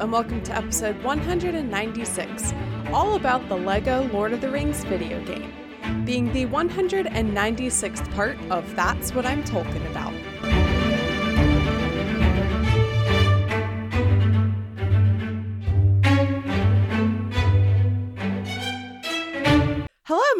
and welcome to episode 196, all about the LEGO Lord of the Rings video game, being the 196th part of That's What I'm Talking About.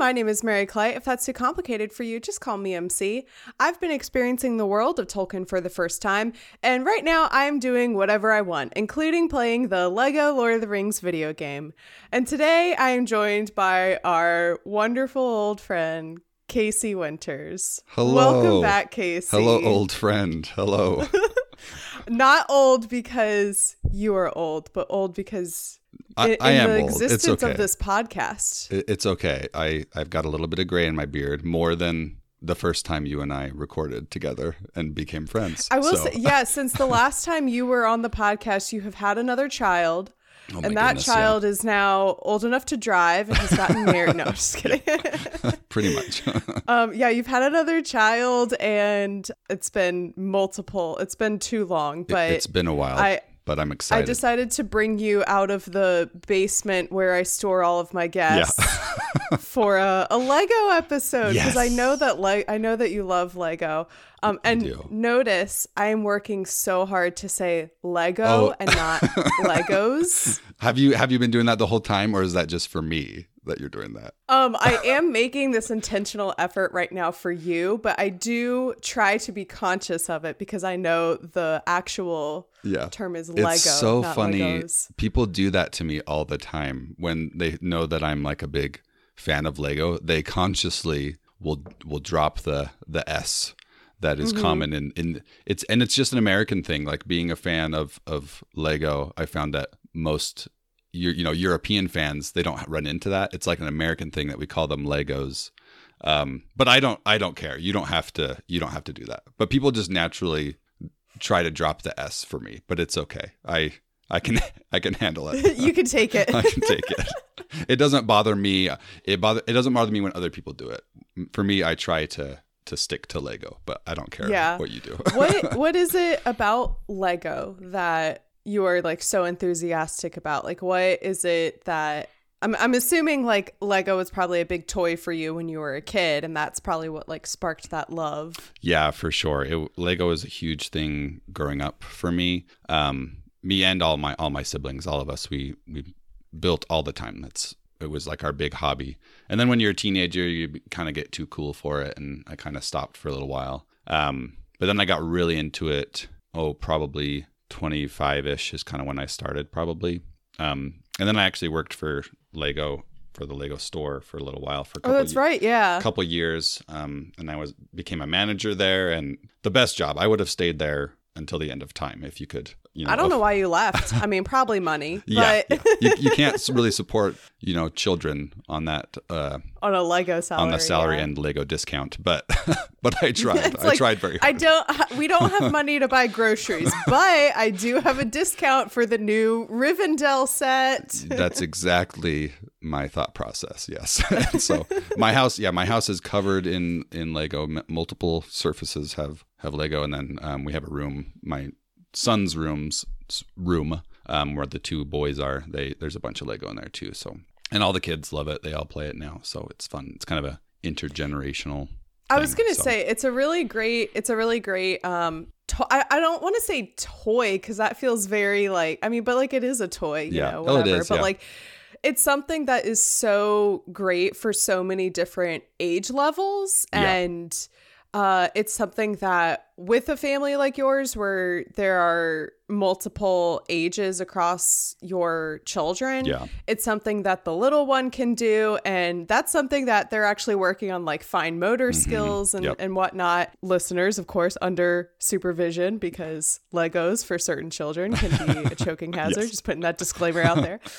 My name is Mary Clay. If that's too complicated for you, just call me MC. I've been experiencing the world of Tolkien for the first time, and right now I am doing whatever I want, including playing the LEGO Lord of the Rings video game. And today I am joined by our wonderful old friend, Casey Winters. Hello. Welcome back, Casey. Hello, old friend. Hello. Not old because you are old, but old because I, in, I am the old. It's existence okay. of this podcast. It's okay. I, I've got a little bit of gray in my beard, more than the first time you and I recorded together and became friends. I will So- say, yeah, since the last time you were on the podcast, you have had another child. Oh and that goodness, yeah. child is now old enough to drive and has gotten married. No, I'm just kidding. Pretty much. um, yeah, you've had another child, and it's been multiple. It's been too long, but it's been a while, I- but I'm excited. I decided to bring you out of the basement where I store all of my guests for a, a Lego episode because I know that Le- I know that you love Lego. Um, and notice I am working so hard to say Lego Oh. and not Legos. have you have you been doing that the whole time, or is that just for me that you're doing that? Um, I am making this intentional effort right now for you, but I do try to be conscious of it because I know the actual Yeah. term is Lego. it's so funny. Legos. People do that to me all the time when they know that I'm like a big fan of Lego. They consciously will will drop the the S that is Mm-hmm. common in, in it's and it's just an American thing. Like being a fan of of Lego, I found that most you you know European fans they don't run into that. It's like an American thing that we call them Legos. Um, but I don't I don't care. You don't have to you don't have to do that. But people just naturally try to drop the S for me, but it's okay. I I can I can handle it. you can take it. I can take it. It doesn't bother me. It bother it doesn't bother me when other people do it. For me, I try to to stick to Lego, but I don't care Yeah. what you do. what what is it about Lego that you are like so enthusiastic about? Like what is it that I'm I'm assuming like Lego was probably a big toy for you when you were a kid and that's probably what like sparked that love. Yeah, for sure. It, Lego was a huge thing growing up for me. Um, me and all my all my siblings, all of us, we we built all the time. That's it was like our big hobby. And then when you're a teenager, you kind of get too cool for it, and I kind of stopped for a little while. Um, but then I got really into it. Oh, probably 25 ish is kind of when I started, probably. Um, and then I actually worked for Lego for the Lego store for a little while. For a Oh, couple that's ye- right. Yeah. couple years um, and i was became a manager there and the best job i would have stayed there until the end of time if you could you know I don't know why you left. I mean, probably money, yeah, yeah. You, you can't really support you know children on that uh, on a Lego salary. on the salary yeah. and lego discount but but i tried It's i like, tried very Hard. I don't. We don't have money to buy groceries, but I do have a discount for the new Rivendell set. that's exactly my thought process yes so my house yeah my house is covered in in lego multiple surfaces have have lego and then um, we have a room my son's rooms room um, where the two boys are they there's a bunch of lego in there too so and all the kids love it they all play it now so it's fun it's kind of a intergenerational I was gonna so. say it's a really great. It's a really great. Um, to- I I don't want to say toy because that feels very like. I mean, but like it is a toy. You Yeah. know, Oh, it whatever. but yeah. like. It's something that is so great for so many different age levels. Yeah. And uh, it's something that, with a family like yours, where there are multiple ages across your children, Yeah. it's something that the little one can do. And that's something that they're actually working on, like fine motor skills and, Yep. and whatnot. Listeners, of course, under supervision because Legos for certain children can be a choking hazard. Yes. Just putting that disclaimer out there.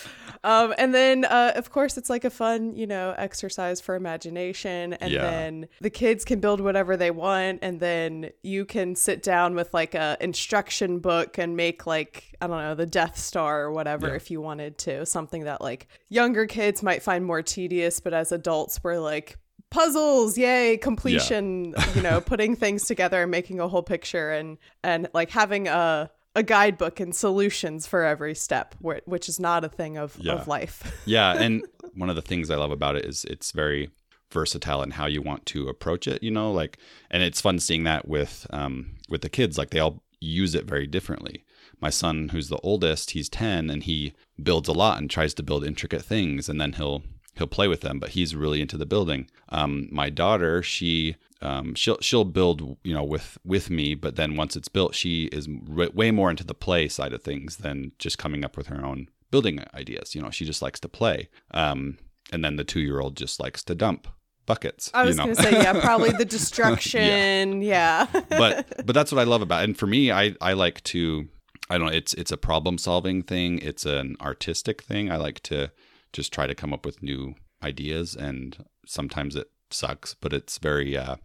Um, and then, uh, of course, it's like a fun, you know, exercise for imagination. And Yeah. then the kids can build whatever they want. And then you can sit down with like a instruction book and make like, I don't know, the Death Star or whatever Yeah. if you wanted to. Something that like younger kids might find more tedious, but as adults, we're like, puzzles yay completion you know putting things together and making a whole picture and and like having a a guidebook and solutions for every step, wh- which is not a thing of, Yeah. of life. yeah, and one of the things I love about it is it's very versatile in how you want to approach it. You know, like, and it's fun seeing that with um with the kids. Like they all use it very differently. My son, who's the oldest, he's ten, and he builds a lot and tries to build intricate things, and then he'll he'll play with them. But he's really into the building. Um, my daughter, she um, she'll she'll build you know with with me, but then once it's built, she is way more into the play side of things than just coming up with her own building ideas. You know, she just likes to play. Um, and then the two year old just likes to dump buckets. I was you know? going to say, yeah, probably the destruction. yeah. but but that's what I love about it. And for me, I I like to I don't know, it's it's a problem solving thing. It's an artistic thing. I like to just try to come up with new ideas and sometimes it sucks, but it's very uh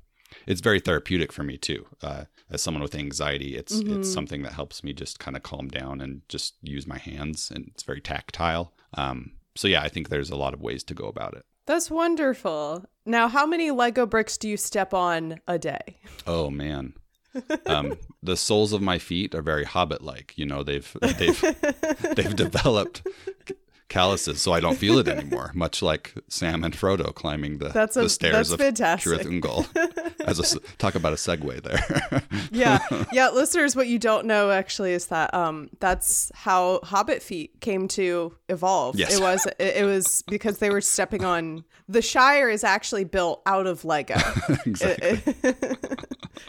it's very therapeutic for me too. Uh, as someone with anxiety, it's it's something that helps me just kind of calm down and just use my hands, and it's very tactile. Um, so yeah, I think there's a lot of ways to go about it. That's wonderful. Now, how many Lego bricks do you step on a day? Oh man. Um, the soles of my feet are very hobbit-like. You know, they've they've they've developed calluses, so I don't feel it anymore. Much like Sam and Frodo climbing the, That's a- the stairs that's of fantastic. Ungol. As a talk about a segue there. yeah yeah listeners what you don't know actually is that um that's how hobbit feet came to evolve Yes. it was it, it was because they were stepping on the shire is actually built out of lego exactly.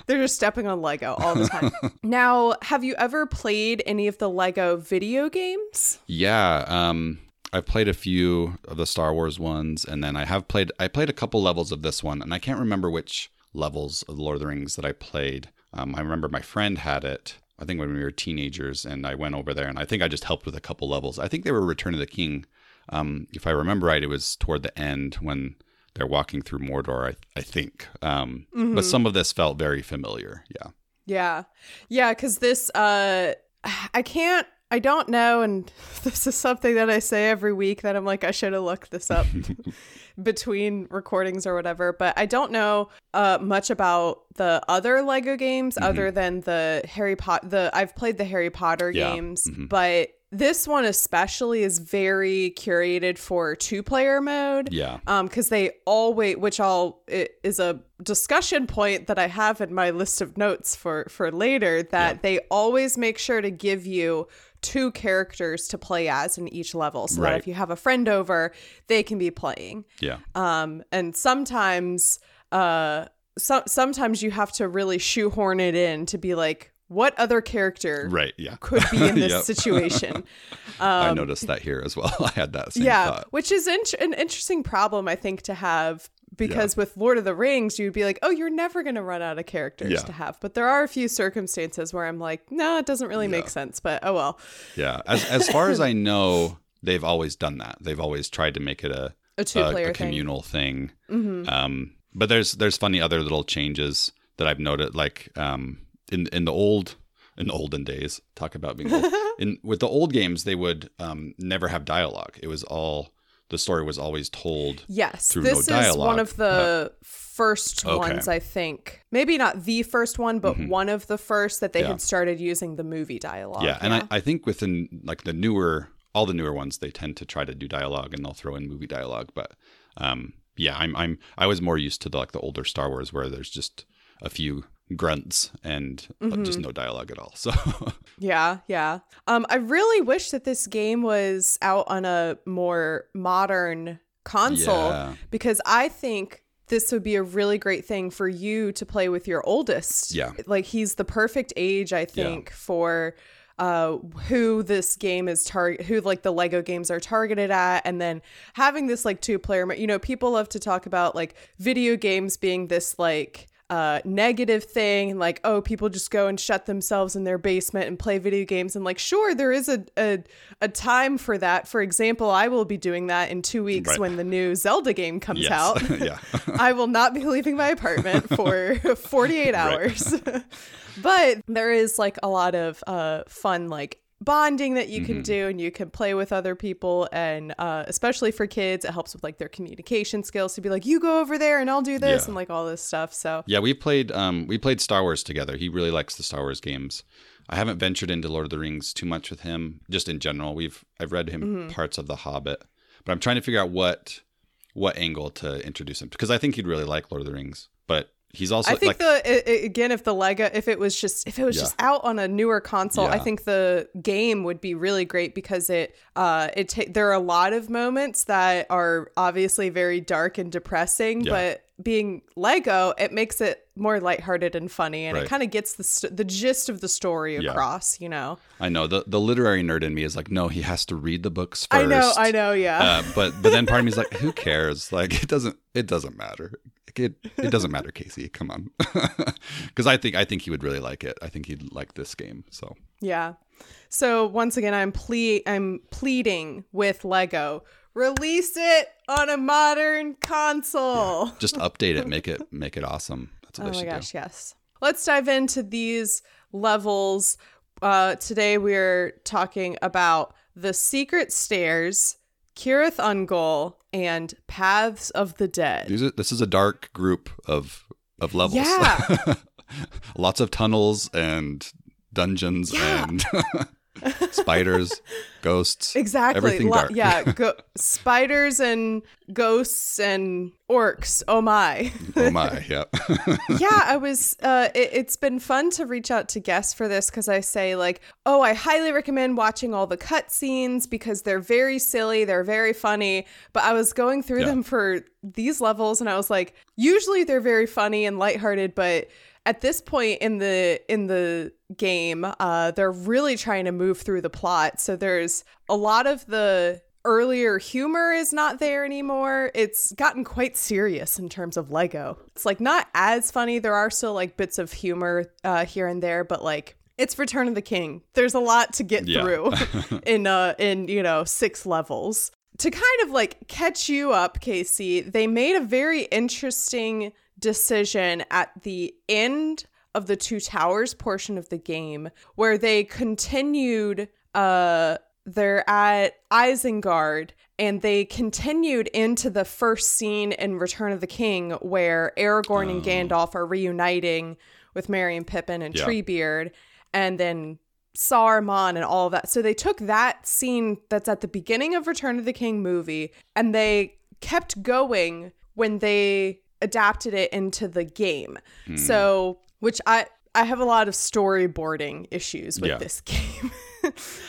they're just stepping on lego all the time now have you ever played any of the lego video games Yeah, um, I've played a few of the Star Wars ones, and then I have played. I played a couple levels of this one, and I can't remember which levels of Lord of the Rings that I played. Um, I remember my friend had it. I think when we were teenagers, and I went over there, and I think I just helped with a couple levels. I think they were Return of the King. Um, if I remember right, it was toward the end when they're walking through Mordor. I, I think, um, but some of this felt very familiar. Yeah. Yeah. Yeah, cuz this uh I can't I don't know and this is something that I say every week that I'm like I should have looked this up between recordings or whatever, but I don't know uh much about the other Lego games Mm-hmm. other than the Harry Potter the I've played the Harry Potter Yeah. games, Mhm. but this one especially is very curated for two player mode Yeah. um because they always which all is a discussion point that i have in my list of notes for for later that Yeah. they always make sure to give you two characters to play as in each level so that if you have a friend over they can be playing Yeah. um and sometimes uh so- sometimes you have to really shoehorn it in to be like what other character Right. Yeah. could be in this Yep. situation I noticed that here as well. I had that same Um, yeah, thought. which is int- an interesting problem, I think, to have because with Lord of the Rings, you'd be like, oh, you're never going to run out of characters Yeah. to have. But there are a few circumstances where I'm like, no, it doesn't really make sense. But oh well, Yeah, as as far as I know, they've always done that. They've always tried to make it a a two player thing. communal thing. hmm Um, but there's there's funny other little changes that I've noted, like um, in in the old in the olden days. Talk about being old. in with the old games, they would um, never have dialogue. It was all the story was always told. Yes, through no this is one of the first Okay. ones, I think. Maybe not the first one, but Mhm. one of the first that they Yeah. had started using the movie dialogue. yeah, and I, I think within like the newer all the newer ones, they tend to try to do dialogue and they'll throw in movie dialogue. But um, yeah, I'm I'm I was more used to the, like the older Star Wars where there's just a few grunts and uh, Mm-hmm. just no dialogue at all. So Yeah, yeah. Um, I really wish that this game was out on a more modern console Yeah. because I think this would be a really great thing for you to play with your oldest. Yeah. Like he's the perfect age, I think, for uh who this game is target who like the lego games are targeted at and then having this like two player you know people love to talk about like video games being this like uh negative thing like oh people just go and shut themselves in their basement and play video games. And like sure there is a a, a time for that. For example i will be doing that in two weeks Right. when the new zelda game comes yes, out. Yeah, I will not be leaving my apartment for 48 hours. but there is like a lot of uh, fun, like bonding that you Mm-hmm. can do and you can play with other people. And uh, especially for kids, it helps with like their communication skills to be like, you go over there and I'll do this Yeah. and like all this stuff. So, yeah. We played um we played Star Wars together. He really likes the Star Wars games. I haven't ventured into Lord of the Rings too much with him. Just in general, we've I've read him Mm-hmm. parts of The Hobbit, but I'm trying to figure out what what angle to introduce him because I think he'd really like Lord of the Rings, but he's also I think like the again if the Lego if it was just if it was Yeah. just out on a newer console, I think the game would be really great because it uh it ta- there are a lot of moments that are obviously very dark and depressing, Yeah. but being Lego, it makes it more lighthearted and funny, and it kind of gets the st- the gist of the story Yeah. across. You know, I know the the literary nerd in me is like, no, he has to read the books first. I know, I know, yeah. Uh, but but then part of me is like, who cares? Like it doesn't it doesn't matter. It it doesn't matter, Casey. Come on, because I think I think he would really like it. I think he'd like this game. So Yeah. So once again, I'm ple- I'm pleading with Lego, release it on a modern console. just update it, make it make it awesome. That's what Oh they my should gosh, yes. Let's dive into these levels. Uh, today we're talking about the secret stairs, Cirith Ungol, and Paths of the. Dead. Are, this is a dark group of of levels. Yeah. Lots of tunnels and dungeons Yeah. and spiders, ghosts. Exactly. Everything dark. yeah. Go- spiders and ghosts and orcs. Oh my. oh my, yeah. yeah, I was. Uh, it, it's been fun to reach out to guests for this because I say like, oh, I highly recommend watching all the cutscenes because they're very silly, they're very funny. But I was going through Yeah. them for these levels, and I was like, usually they're very funny and lighthearted, but at this point in the in the game, uh, they're really trying to move through the plot. So there's a lot of the earlier humor is not there anymore. It's gotten quite serious in terms of Lego. It's like not as funny. There are still like bits of humor uh, here and there, but like it's Return of the King. There's a lot to get Yeah. through in uh in you know six levels. To kind of like catch you up, Casey, they made a very interesting decision at the end of the Two Towers portion of the game where they continued uh they're at Isengard and they continued into the first scene in Return of the King where Aragorn and Gandalf are reuniting with Merry and Pippin and Yeah. Treebeard and then Saruman and all of that. So they took that scene that's at the beginning of Return of the King movie and they kept going when they adapted it into the game. So, which I I have a lot of storyboarding issues with Yeah. this game.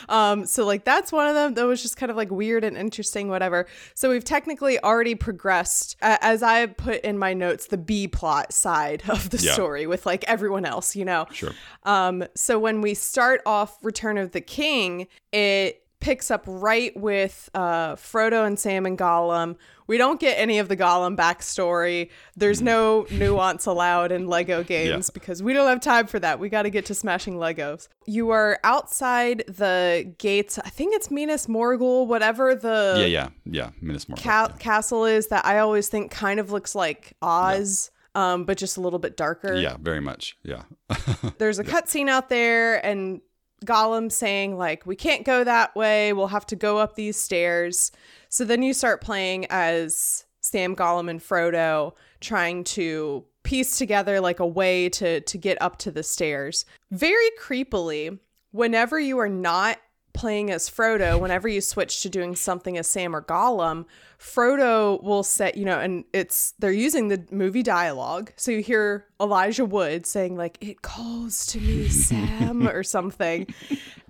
um so like that's one of them that was just kind of like weird and interesting whatever. So we've technically already progressed uh, as I put in my notes the B plot side of the Yeah. story with like everyone else, you know. Sure. Um, so when we start off Return of the King, it picks up right with uh, Frodo and Sam and Gollum. We don't get any of the Gollum backstory. There's no nuance allowed in Lego games because we don't have time for that. We got to get to smashing Legos. You are outside the gates. I think it's Minas Morgul, whatever the Yeah, yeah, yeah. Minas Morgul. ca- castle is that I always think kind of looks like Oz. Um, but just a little bit darker yeah, very much. Yeah. there's a cutscene out there and Gollum saying like we can't go that way. We'll have to go up these stairs. So then you start playing as Sam Gollum and Frodo trying to piece together like a way to to get up to the stairs. Very creepily whenever you are not playing as Frodo whenever you switch to doing something as Sam or Gollum Frodo will say, you know, and it's they're using the movie dialogue. So you hear Elijah Wood saying like it calls to me Sam or something.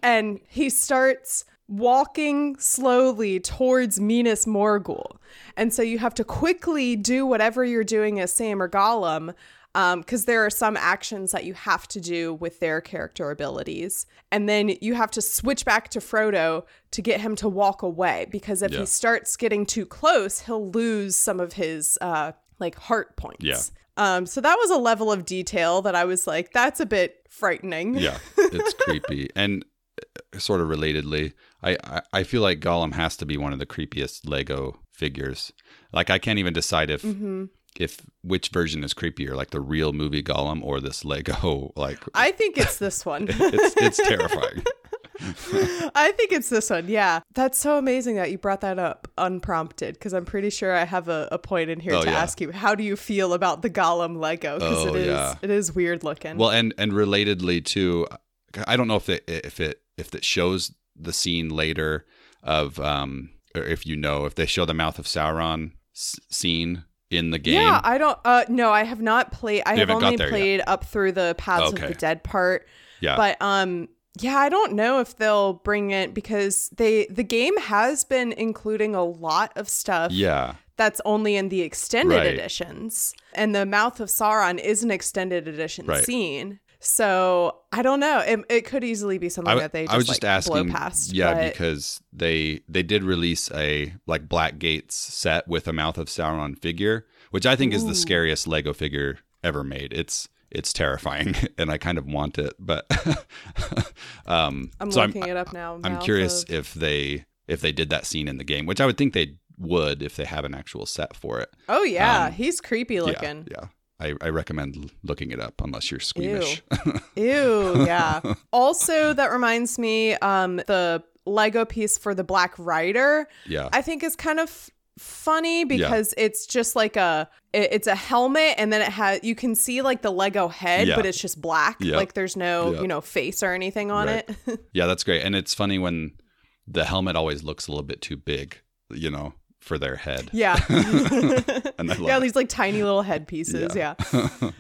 And he starts walking slowly towards Minas Morgul. And so you have to quickly do whatever you're doing as Sam or Gollum because there are some actions that you have to do with their character abilities. And then you have to switch back to Frodo to get him to walk away because if Yeah. he starts getting too close, he'll lose some of his uh, like heart points. Yeah. Um, so that was a level of detail that I was like, that's a bit frightening. yeah, it's creepy. And uh, sort of relatedly, I, I I feel like Gollum has to be one of the creepiest Lego figures. Like I can't even decide if Mm-hmm. If which version is creepier, like the real movie Gollum or this Lego. Like I think it's this one. it's it's terrifying. I think it's this one. Yeah. That's so amazing that you brought that up unprompted because I'm pretty sure I have a, a point in here Oh, to yeah. ask you. How do you feel about the Gollum Lego? Because Oh, it is yeah. it is weird looking. Well, and and relatedly too, I don't know if it if it if it shows the scene later of um or if you know if they show the mouth of Sauron s- scene in the game. Yeah, I don't. Uh, no, I have not played. I You have only there yet. played up through the Paths Okay. of the Dead part. yeah. But um, yeah, I don't know if they'll bring it because they the game has been including a lot of stuff yeah. that's only in the extended Right. editions, and the Mouth of Sauron is an extended edition Right. scene. So I don't know. It, it could easily be something I, that they just, I was just like, asking, blow past. yeah, but- because they they did release a like Black Gates set with a Mouth of Sauron figure, which I think is the scariest Lego figure ever made. It's it's terrifying, and I kind of want it, but um, I'm so looking it up now. I'm curious of- if they if they did that scene in the game, which I would think they would if they have an actual set for it. oh yeah, um, he's creepy looking. Yeah, yeah. I, I recommend looking it up unless you're squeamish. Ew, yeah. also, that reminds me, um, the Lego piece for the Black Rider, yeah, I think is kind of funny because it's just like a it- it's a helmet and then it has you can see like the Lego head, Yeah. but it's just black. Yep. Like there's no Yep. you know face or anything on Right. it. yeah, that's great. And it's funny when the helmet always looks a little bit too big, you know, for their head. yeah. And I love yeah, it. these like tiny little head pieces. Yeah.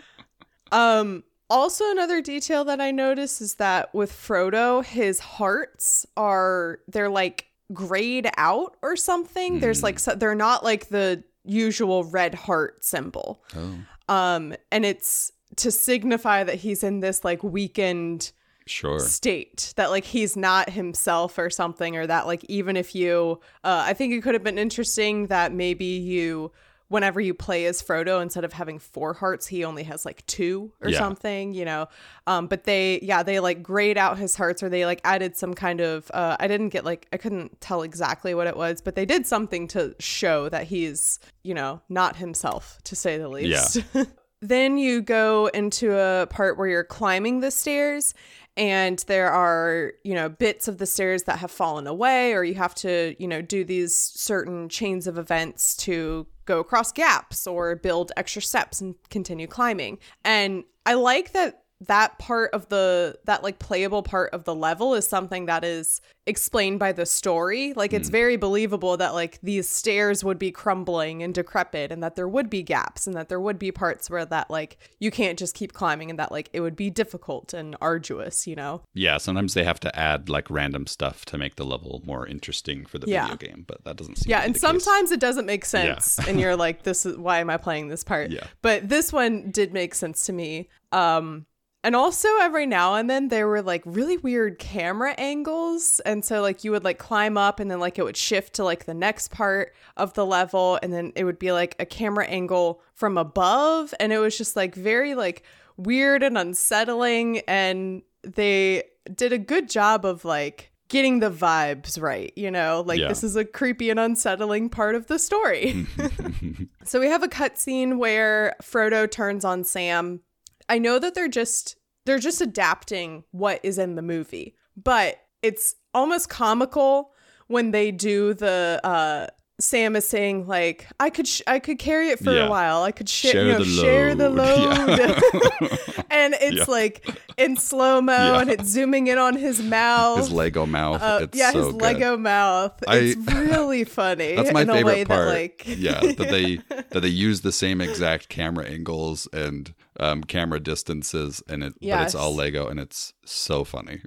Um also another detail that I noticed is that with Frodo, his hearts are they're like grayed out or something. There's Mm. like so, they're not like the usual red heart symbol. oh, Um and it's to signify that he's in this like weakened sure. state that like he's not himself or something or that like even if you uh I think it could have been interesting that maybe you whenever you play as Frodo instead of having four hearts he only has like two or Yeah. something you know um but they yeah they like grayed out his hearts or they like added some kind of uh I didn't get like I couldn't tell exactly what it was but they did something to show that he's you know not himself to say the least Then you go into a part where you're climbing the stairs and there are, you know, bits of the stairs that have fallen away or you have to, you know, do these certain chains of events to go across gaps or build extra steps and continue climbing. And I like that that part of the that like playable part of the level is something that is explained by the story like it's very believable that like these stairs would be crumbling and decrepit and that there would be gaps and that there would be parts where that like you can't just keep climbing and that like it would be difficult and arduous you know Yeah, sometimes they have to add like random stuff to make the level more interesting for the Yeah. video game, but that doesn't seem yeah and the case. sometimes it doesn't make sense and you're like this is why am i playing this part Yeah. but this one did make sense to me um and also every now and then there were like really weird camera angles. And so like you would like climb up and then like it would shift to like the next part of the level. And then it would be like a camera angle from above. And it was just like very like weird and unsettling. And they did a good job of like getting the vibes right you know? Like Yeah. this is a creepy and unsettling part of the story. So we have a cutscene where Frodo turns on Sam. I know that they're just they're just adapting what is in the movie, but it's almost comical when they do the uh Sam is saying like I could sh- I could carry it for Yeah. a while. I could sh- Share you know, the share the load. load. and it's Yeah. like in slow mo Yeah. and it's zooming in on his mouth. his Lego mouth. Uh, yeah, so his good. Lego mouth. I- It's really funny. That's my in a favorite way part. That, like, yeah, that they that they use the same exact camera angles and um, camera distances, and it but it's all Lego, and it's so funny.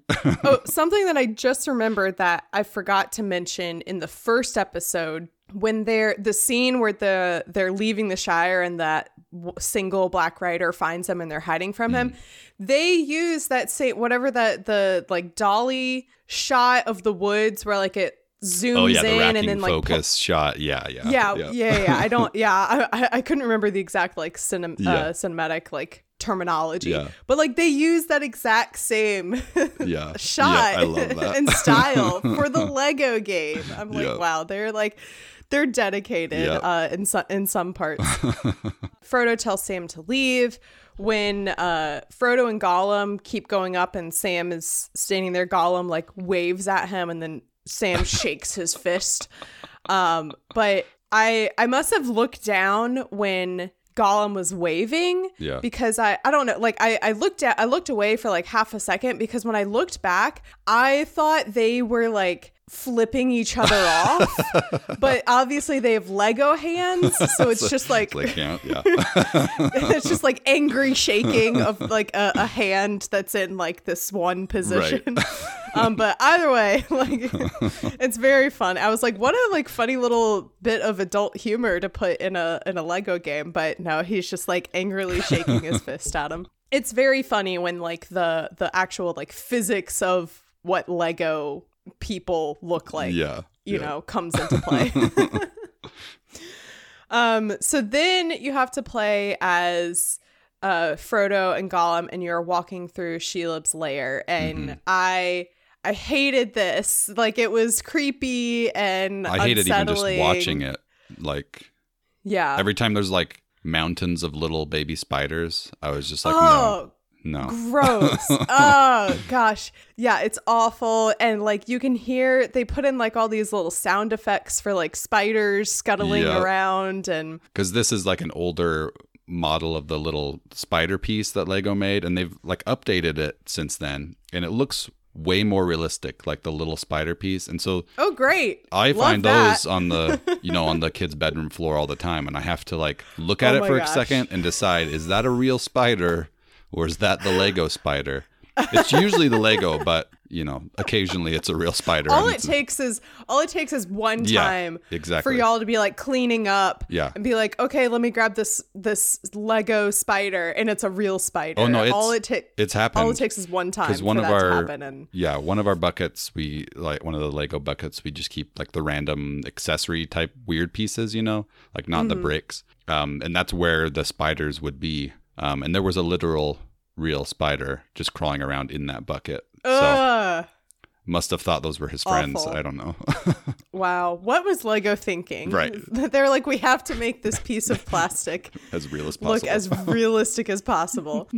oh, something that I just remembered that I forgot to mention in the first episode when they're the scene where the they're leaving the Shire and that w- single Black Rider finds them and they're hiding from him. They use that say whatever that the like dolly shot of the woods where like it zooms oh yeah, in and then like focus shot. Yeah, yeah, yeah, yeah, yeah, I don't. Yeah, I, I, couldn't remember the exact like cinem- Yeah. uh, cinematic like terminology, Yeah. but like they use that exact same yeah. shot Yeah, I love that. and style for the Lego game. I'm like, Yeah. wow, they're like they're dedicated Yeah. uh, in some in some parts. Frodo tells Sam to leave. When uh, Frodo and Gollum keep going up, and Sam is standing there, Gollum like waves at him, and then Sam shakes his fist. Um, but I I must have looked down when Gollum was waving Yeah. because I I don't know like I I looked at I looked away for like half a second because when I looked back I thought they were like flipping each other off but obviously they have Lego hands so it's just like Like, yeah, yeah. it's just like angry shaking of like a, a hand that's in like this one position. um, but either way, like it's very fun. I was like, what a like funny little bit of adult humor to put in a in a Lego game. But no, he's just like angrily shaking his fist at him. It's very funny when like the the actual like physics of what Lego people look like yeah. you yeah. know, comes into play. um, so then you have to play as uh, Frodo and Gollum, and you're walking through Shelob's lair, and Mm-hmm. I. I hated this. Like it was creepy and I hated even just watching it. Like Yeah. every time there's like mountains of little baby spiders, I was just like, oh, no, no. gross. oh gosh. Yeah, it's awful. And like you can hear they put in like all these little sound effects for like spiders scuttling Yeah. around and because this is like an older model of the little spider piece that Lego made, and they've like updated it since then, and it looks way more realistic, like the little spider piece. And so oh great. I Love find that. those on the you know on the kid's bedroom floor all the time, and I have to like look at Oh it for gosh. a second and decide is that a real spider or is that the Lego spider? It's usually the Lego, but you know occasionally it's a real spider. all it takes is all it takes is one Yeah, time for y'all to be like cleaning up Yeah. and be like okay let me grab this this lego spider and it's a real spider Oh, no, it's- all it takes it's happened all it takes is one time because for one of that our to happen and yeah one of our buckets we like one of the lego buckets we just keep like the random accessory type weird pieces you know like not Mm-hmm. the bricks um and that's where the spiders would be um and there was a literal real spider just crawling around in that bucket so must have thought those were his friends Awful. i don't know wow what was lego thinking Right. they're like we have to make this piece of plastic as real as possible look as realistic as possible.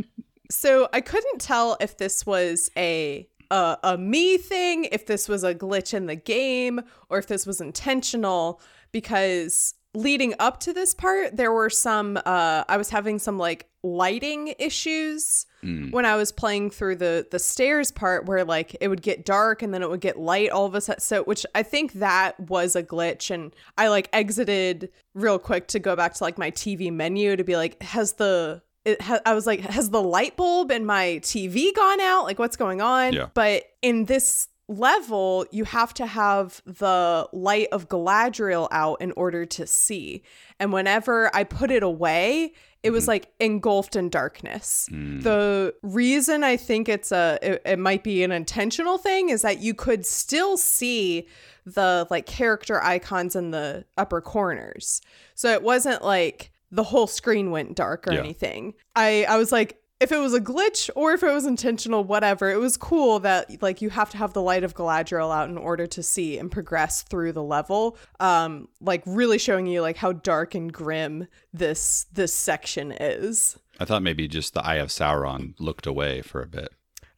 so I couldn't tell if this was a, a a me thing, if this was a glitch in the game, or if this was intentional. Because leading up to this part, there were some. Uh, I was having some like lighting issues when I was playing through the the stairs part, where like it would get dark and then it would get light all of a sudden. So, which I think that was a glitch, and I like exited real quick to go back to like my TV menu to be like, has the it ha- I was like, has the light bulb in my TV gone out? Like, what's going on? Yeah. But in this level, you have to have the light of Galadriel out in order to see. And whenever I put it away, it was mm-hmm. like engulfed in darkness. Mm. The reason I think it's a it, it might be an intentional thing is that you could still see the like character icons in the upper corners. So it wasn't like the whole screen went dark or Yeah. anything. I I was like if it was a glitch or if it was intentional whatever it was cool that like you have to have the light of galadriel out in order to see and progress through the level um like really showing you like how dark and grim this this section is. I thought maybe just the eye of sauron looked away for a bit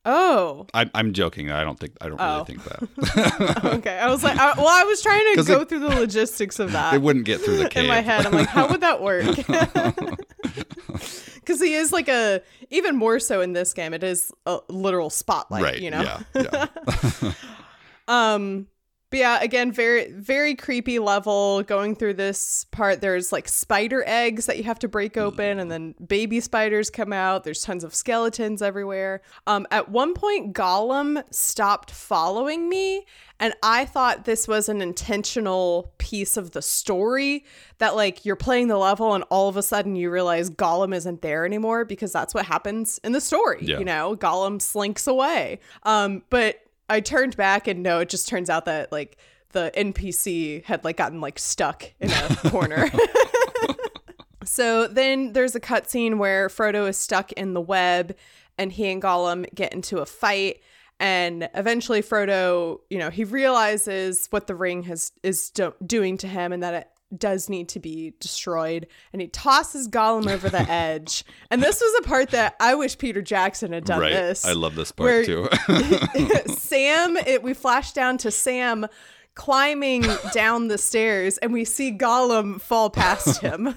oh I, i'm joking i don't think i don't Oh. really think that okay i was like I, well i was trying to go it- through the logistics of that it wouldn't get through the cave in my head. I'm like, how would that work? Because he is like a, even more so in this game, it is a literal spotlight, right you know? yeah, yeah. Um, but yeah, again, very, very creepy level going through this part. There's like spider eggs that you have to break open, and then baby spiders come out. There's tons of skeletons everywhere. Um, at one point, Gollum stopped following me, and I thought this was an intentional piece of the story that, like, you're playing the level, and all of a sudden you realize Gollum isn't there anymore because that's what happens in the story. Yeah. You know, Gollum slinks away. Um, but I turned back and no, it just turns out that like the NPC had like gotten like stuck in a corner. so then there's a cutscene where Frodo is stuck in the web and he and Gollum get into a fight. And eventually Frodo, you know, he realizes what the ring has is do- doing to him and that it does need to be destroyed and he tosses Gollum over the edge. And this was a part that I wish Peter Jackson had done right this. i love this where- part too Sam, it, we flash down to Sam climbing down the stairs and we see Gollum fall past him.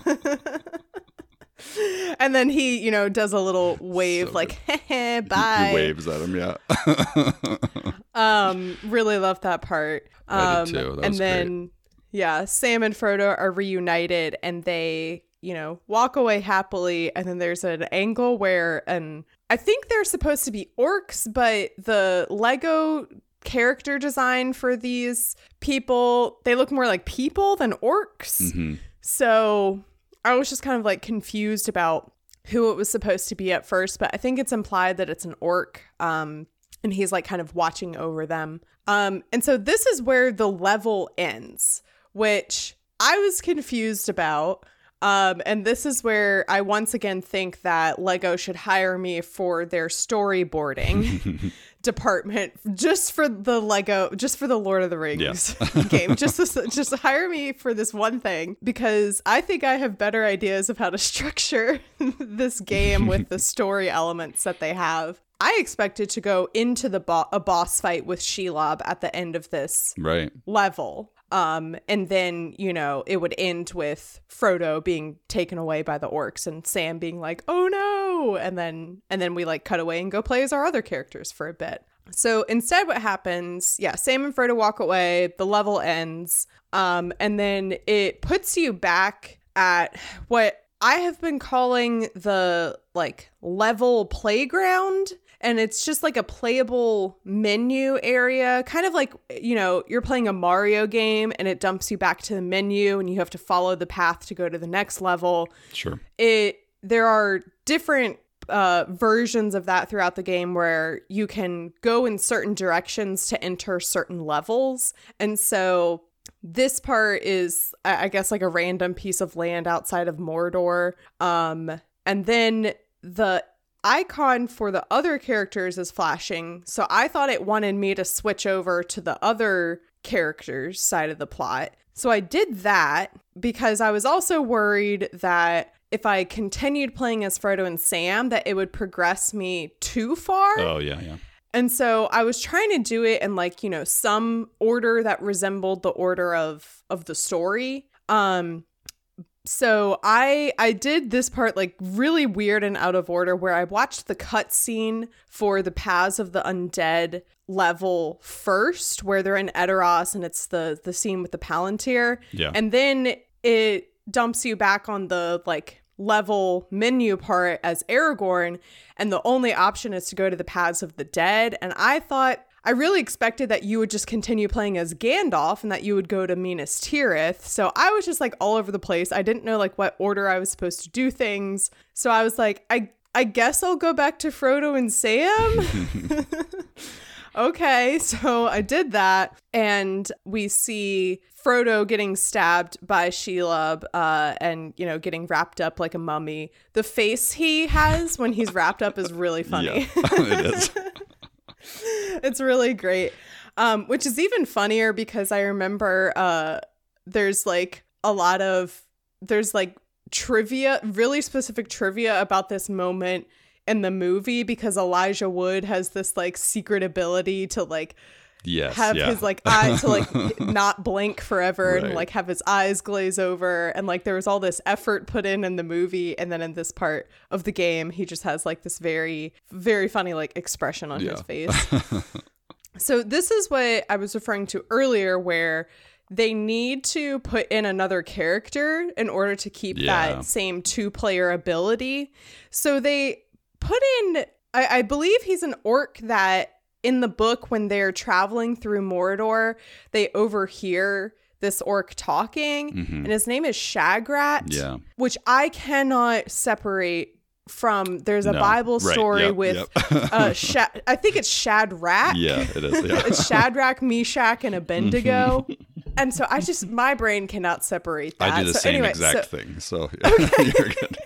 and then he, you know, does a little wave So like, He bye. waves at him, yeah. Um, really love that part. Um, I did too. That and was then, yeah, Sam and Frodo are reunited and they, you know, walk away happily. And then there's an angle where, and I think they're supposed to be orcs, but the Lego character design for these people, they look more like people than orcs. hmm So I was just kind of like confused about who it was supposed to be at first, but I think it's implied that it's an orc. Um, and he's like kind of watching over them. Um, and so this is where the level ends, which I was confused about. Um, and this is where I once again think that Lego should hire me for their storyboarding department just for the Lego, just for the Lord of the Rings game. Just this, just hire me for this one thing because I think I have better ideas of how to structure this game with the story elements that they have. I expected to go into the bo- a boss fight with Shelob at the end of this Right. level. Um, and then, you know, it would end with Frodo being taken away by the orcs and Sam being like, oh no. And then, and then we like cut away and go play as our other characters for a bit. So instead, what happens, yeah, Sam and Frodo walk away, the level ends, um, and then it puts you back at what I have been calling the like level playground. And it's just like a playable menu area, kind of like, you know, you're playing a Mario game and it dumps you back to the menu and you have to follow the path to go to the next level. Sure. it there are different uh, versions of that throughout the game where you can go in certain directions to enter certain levels. And so this part is i guess like a random piece of land outside of mordor. Um and then the icon for the other characters is flashing so i thought it wanted me to switch over to the other characters side of the plot so i did that because i was also worried that if i continued playing as frodo and sam that it would progress me too far Oh yeah, yeah. and so I was trying to do it in like, you know, some order that resembled the order of of the story. Um so I I did this part like really weird and out of order where I watched the cutscene for the Paths of the Undead level first, where they're in Edoras and it's the the scene with the Palantir. Yeah. And then it dumps you back on the like level menu part as Aragorn, and the only option is to go to the Paths of the Dead. And I thought I really expected that you would just continue playing as Gandalf and that you would go to Minas Tirith. So I was just like all over the place. I didn't know like what order I was supposed to do things. So I was like, I I guess I'll go back to Frodo and Sam. okay, so I did that, and we see Frodo getting stabbed by Shelob, uh, and you know, getting wrapped up like a mummy. The face he has when he's wrapped up is really funny. Yeah, it is. it's really great. Um, which is even funnier because I remember uh, there's like a lot of there's like trivia, really specific trivia about this moment in the movie because Elijah Wood has this like secret ability to like Yes. have yeah. his like eye to like not blink forever and like have his eyes glaze over and like there was all this effort put in in the movie and then in this part of the game he just has like this very very funny like expression on his face so this is what i was referring to earlier where they need to put in another character in order to keep Yeah. that same two player ability so they put in I, I believe he's an orc that in the book when they're traveling through Mordor, they overhear this orc talking, Mhm. and his name is Shagrat, Yeah. which I cannot separate from. There's a No. Bible Right, story yep, with yep. uh, Sha- I think it's Shadrach. yeah, it is. Yeah. It's Shadrach, Meshach, and Abednego. And so I just my brain cannot separate that. I do the so same anyway, exact so- thing. So you're good.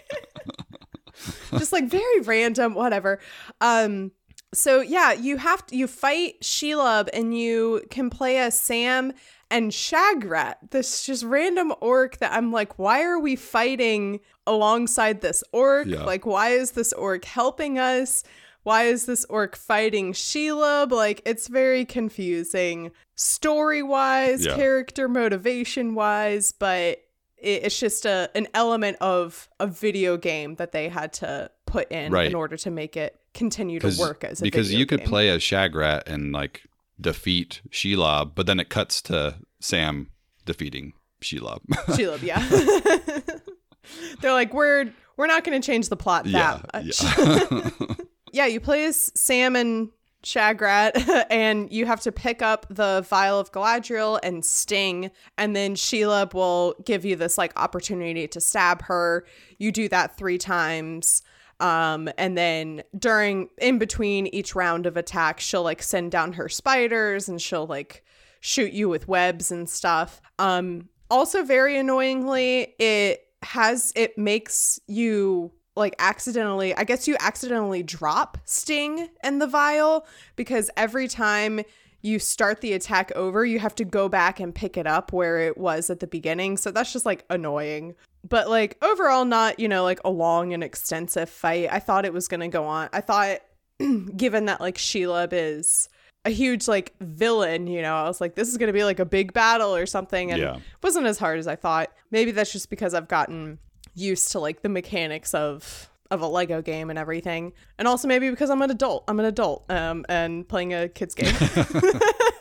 just like very random, whatever. Um, so yeah, you have to you fight Shelob and you can play as Sam and Shagrat, this just random orc that I'm like, why are we fighting alongside this orc? Yeah. Like, why is this orc helping us? Why is this orc fighting Shelob? Like, it's very confusing story wise, Yeah. character motivation wise, but it, it's just a an element of a video game that they had to put in Right. in order to make it continue to work as a because you could game. play as Shagrat and like defeat Shelob, but then it cuts to Sam defeating Shelob. Shelob, yeah. They're like, we're we're not going to change the plot yeah, that much. yeah. yeah, you play as Sam and Shagrat, and you have to pick up the vial of Galadriel and Sting, and then Shelob will give you this like opportunity to stab her. You do that three times. Um, and then during in between each round of attack, she'll like send down her spiders and she'll like shoot you with webs and stuff. Um, also very annoyingly, it has it makes you like accidentally, I guess you accidentally drop Sting and the vial because every time you start the attack over, you have to go back and pick it up where it was at the beginning. So that's just like annoying. But like overall, not, you know, like a long and extensive fight. I thought it was going to go on. I thought, given that like Shelob is a huge like villain, you know, I was like, this is going to be like a big battle or something. And Yeah. it wasn't as hard as I thought. Maybe that's just because I've gotten used to like the mechanics of of a Lego game and everything. And also maybe because I'm an adult. I'm an adult um and playing a kids game.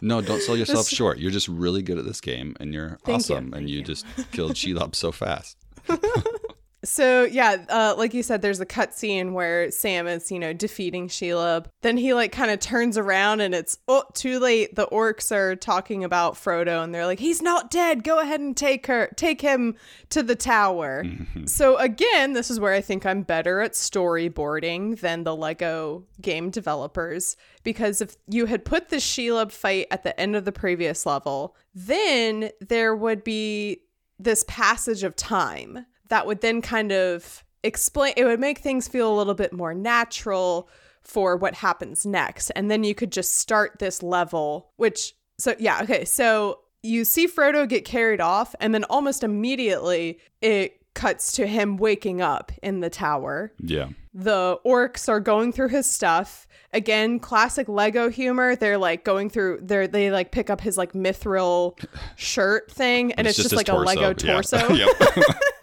no, don't sell yourself short. You're just really good at this game, and you're Thank you, awesome. and you, you. just killed Shelob so fast. So yeah, uh, like you said, there's a cutscene where Sam is, you know, defeating Shelob. Then he like kind of turns around and it's oh too late. The orcs are talking about Frodo and they're like, he's not dead. Go ahead and take her, take him to the tower. So again, this is where I think I'm better at storyboarding than the Lego game developers because if you had put the Shelob fight at the end of the previous level, then there would be this passage of time that would then kind of explain it would make things feel a little bit more natural for what happens next and then you could just start this level which so yeah okay so you see Frodo get carried off and then almost immediately it cuts to him waking up in the tower Yeah. the orcs are going through his stuff again classic lego humor they're like going through they're they like pick up his like mithril shirt thing and it's, just, his like a lego Yeah. torso Yep.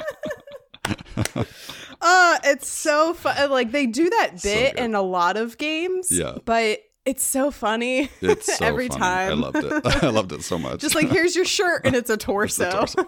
uh it's so fun like they do that bit good. in a lot of games Yeah. but it's so funny It's so every funny. time I loved it. I loved it so much. just like here's your shirt and it's a torso, torso.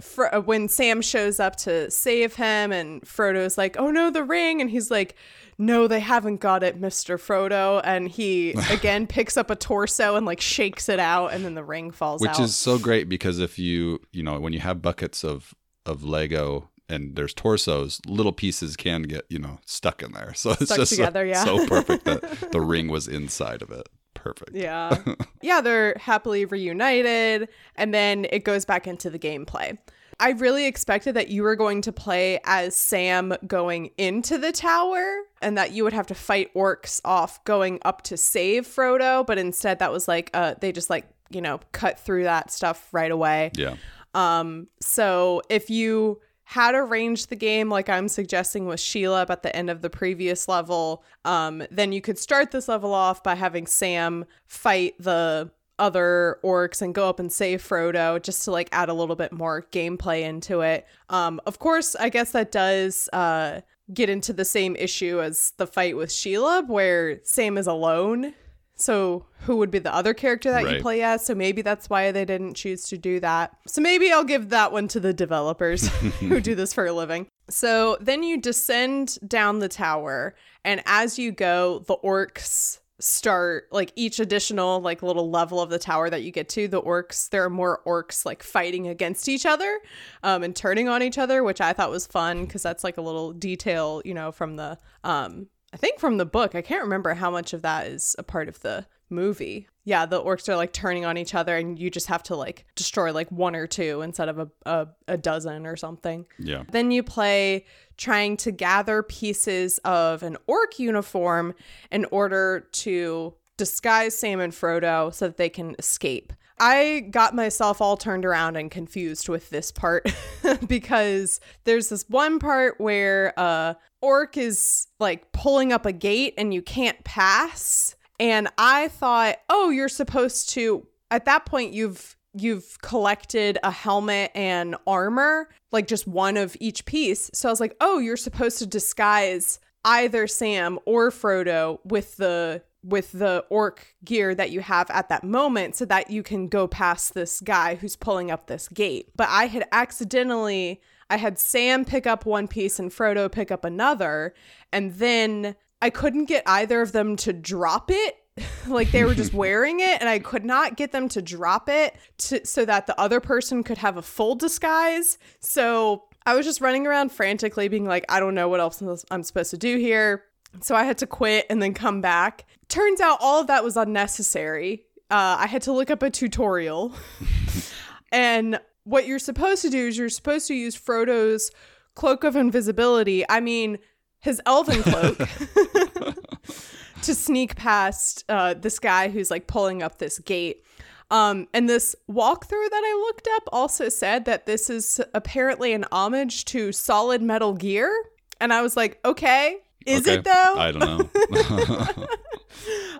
For, when sam shows up to save him and frodo's like oh no the ring and he's like no they haven't got it mr frodo and he again picks up a torso and like shakes it out and then the ring falls which out is so great because if you you know when you have buckets of of lego and there's torsos little pieces can get you know stuck in there so it's Stuck just so- yeah. so perfect that the ring was inside of it perfect Yeah. yeah, they're happily reunited and then it goes back into the gameplay. I really expected that you were going to play as Sam going into the tower and that you would have to fight orcs off going up to save Frodo, but instead that was like uh they just like, you know, cut through that stuff right away. yeah Um, so if you had arranged the game like I'm suggesting with Shelob at the end of the previous level, um, then you could start this level off by having Sam fight the other orcs and go up and save Frodo just to like add a little bit more gameplay into it. Um, of course, I guess that does uh get into the same issue as the fight with Shelob where Sam is alone. So who would be the other character that you play as? So maybe that's why they didn't choose to do that. So maybe I'll give that one to the developers who do this for a living. So then you descend down the tower, and as you go, the orcs start like each additional like little level of the tower that you get to the orcs there are more orcs like fighting against each other um and turning on each other which i thought was fun because that's like a little detail you know from the um i think from the book i can't remember how much of that is a part of the movie. Yeah the orcs are like turning on each other and you just have to like destroy like one or two instead of a, a, a dozen or something. Yeah. Then you play trying to gather pieces of an orc uniform in order to disguise Sam and Frodo so that they can escape. I got myself all turned around and confused with this part because there's this one part where uh orc is like pulling up a gate and you can't pass and I thought, "Oh, you're supposed to at that point you've you've collected a helmet and armor, like just one of each piece. So I was like, "Oh, you're supposed to disguise either Sam or Frodo with the with the orc gear that you have at that moment so that you can go past this guy who's pulling up this gate. But I had accidentally I had Sam pick up one piece and Frodo pick up another and then I couldn't get either of them to drop it. like they were just wearing it and I could not get them to drop it to, so that the other person could have a full disguise. So I was just running around frantically being like I don't know what else I'm supposed to do here. So I had to quit and then come back. Turns out all of that was unnecessary. Uh, I had to look up a tutorial. and what you're supposed to do is you're supposed to use Frodo's cloak of invisibility. I mean, his elven cloak. to sneak past uh, this guy who's like pulling up this gate. Um, and this walkthrough that I looked up also said that this is apparently an homage to Solid Metal Gear. And I was like, okay, is Okay. it though? I don't know.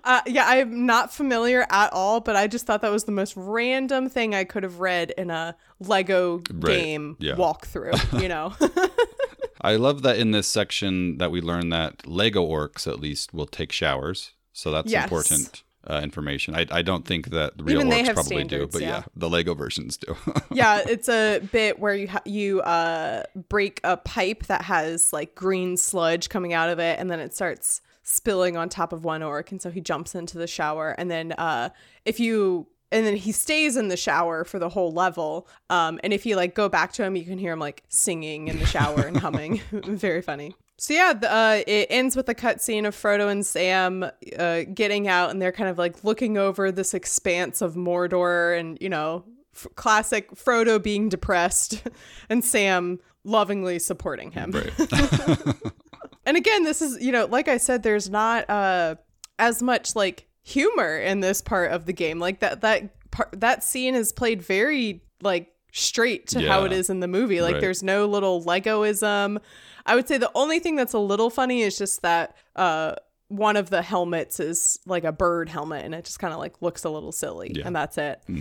Uh, yeah, I'm not familiar at all, but I just thought that was the most random thing I could have read in a Lego Right, game yeah. walkthrough, you know? I love that in this section that we learn that Lego orcs at least will take showers. So that's Yes. important uh, information. I, I don't think that the real Even orcs probably do, but yeah. yeah. the Lego versions do. yeah, it's a bit where you ha- you uh break a pipe that has like green sludge coming out of it and then it starts spilling on top of one orc and so he jumps into the shower and then uh if you and then he stays in the shower for the whole level um and if you like go back to him you can hear him like singing in the shower and humming very funny so yeah the, uh it ends with a cutscene of frodo and sam uh getting out and they're kind of like looking over this expanse of mordor and you know f- classic frodo being depressed and sam lovingly supporting him right. and again, this is, you know, like I said, there's not uh as much like humor in this part of the game. Like that that part that scene is played very like straight to how it is in the movie. Like Right. there's no little Legoism. I would say the only thing that's a little funny is just that uh one of the helmets is like a bird helmet and it just kind of like looks a little silly Yeah. and that's it.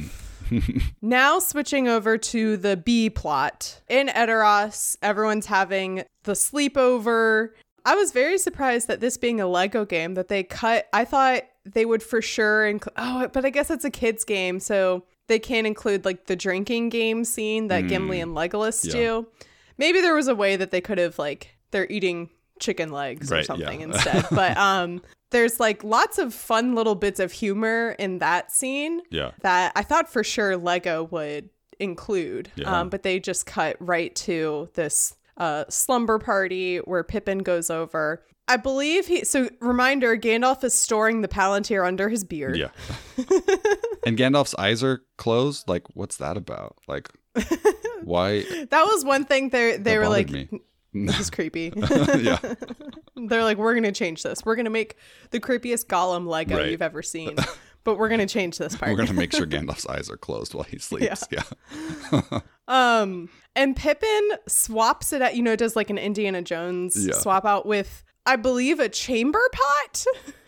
Now switching over to the B plot. In Edoras, everyone's having the sleepover. I was very surprised that this being a Lego game that they cut. I thought they would for sure include. Oh, but I guess it's a kids game, so they can't include like the drinking game scene that Gimli and Legolas yeah. do. Maybe there was a way that they could have like they're eating chicken legs or something yeah. instead. But um, there's like lots of fun little bits of humor in that scene yeah. that I thought for sure Lego would include. Yeah. Um, but they just cut right to this uh, slumber party where Pippin goes over. I believe he. So reminder: Gandalf is storing the Palantir under his beard. Yeah. and Gandalf's eyes are closed. Like, what's that about? Like, why? That was one thing. They they That were like, me. "This is creepy." yeah. They're like, "We're gonna change this. We're gonna make the creepiest Gollum Lego Right. you've ever seen." But we're gonna change this part. We're going to make sure Gandalf's eyes are closed while he sleeps. Yeah. Um, and Pippin swaps it out, you know, does like an Indiana Jones Yeah. swap out with, I believe, a chamber pot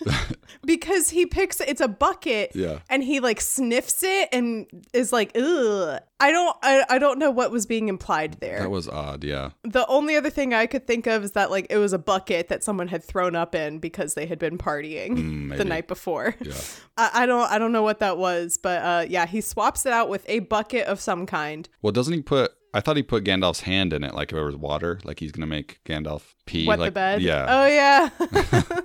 because he picks it's a bucket Yeah. and he like sniffs it and is like, ugh. I don't, I, I don't know what was being implied there. That was odd. Yeah. the only other thing I could think of is that like it was a bucket that someone had thrown up in because they had been partying the Mm, maybe. night before. Yeah. I, I don't, I don't know what that was, but uh, yeah, he swaps it out with a bucket of some kind. Well, doesn't he put? I thought he put Gandalf's hand in it, like if it was water, like he's gonna make Gandalf pee. wet like, the bed. Yeah. Oh yeah.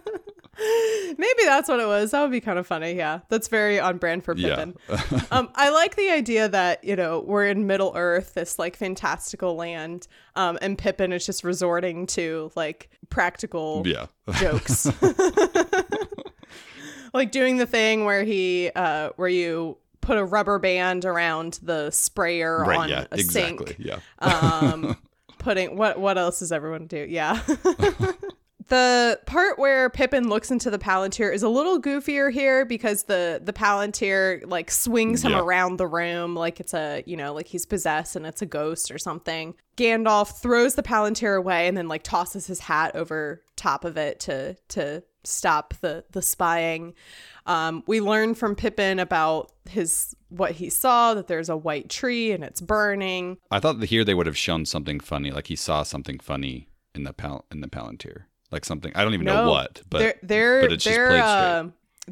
Maybe that's what it was. That would be kind of funny. Yeah, that's very on brand for Yeah. Pippin. um, I like the idea that you know we're in Middle Earth, this like fantastical land, um, and Pippin is just resorting to like practical yeah. jokes, like doing the thing where he, uh, where you put a rubber band around the sprayer right. on Yeah. a Exactly. sink Yeah. um putting what what else does everyone do yeah the part where pippin looks into the palantir is a little goofier here because the the palantir like swings him Yeah. around the room like it's a you know like he's possessed and it's a ghost or something gandalf throws the palantir away and then like tosses his hat over top of it to to stop the the spying. Um, we learn from Pippin about his what he saw that there's a white tree and it's burning. I thought that here they would have shown something funny, like he saw something funny in the pal in the Palantir, like something I don't even know what, but they're they're but it's just they're played uh,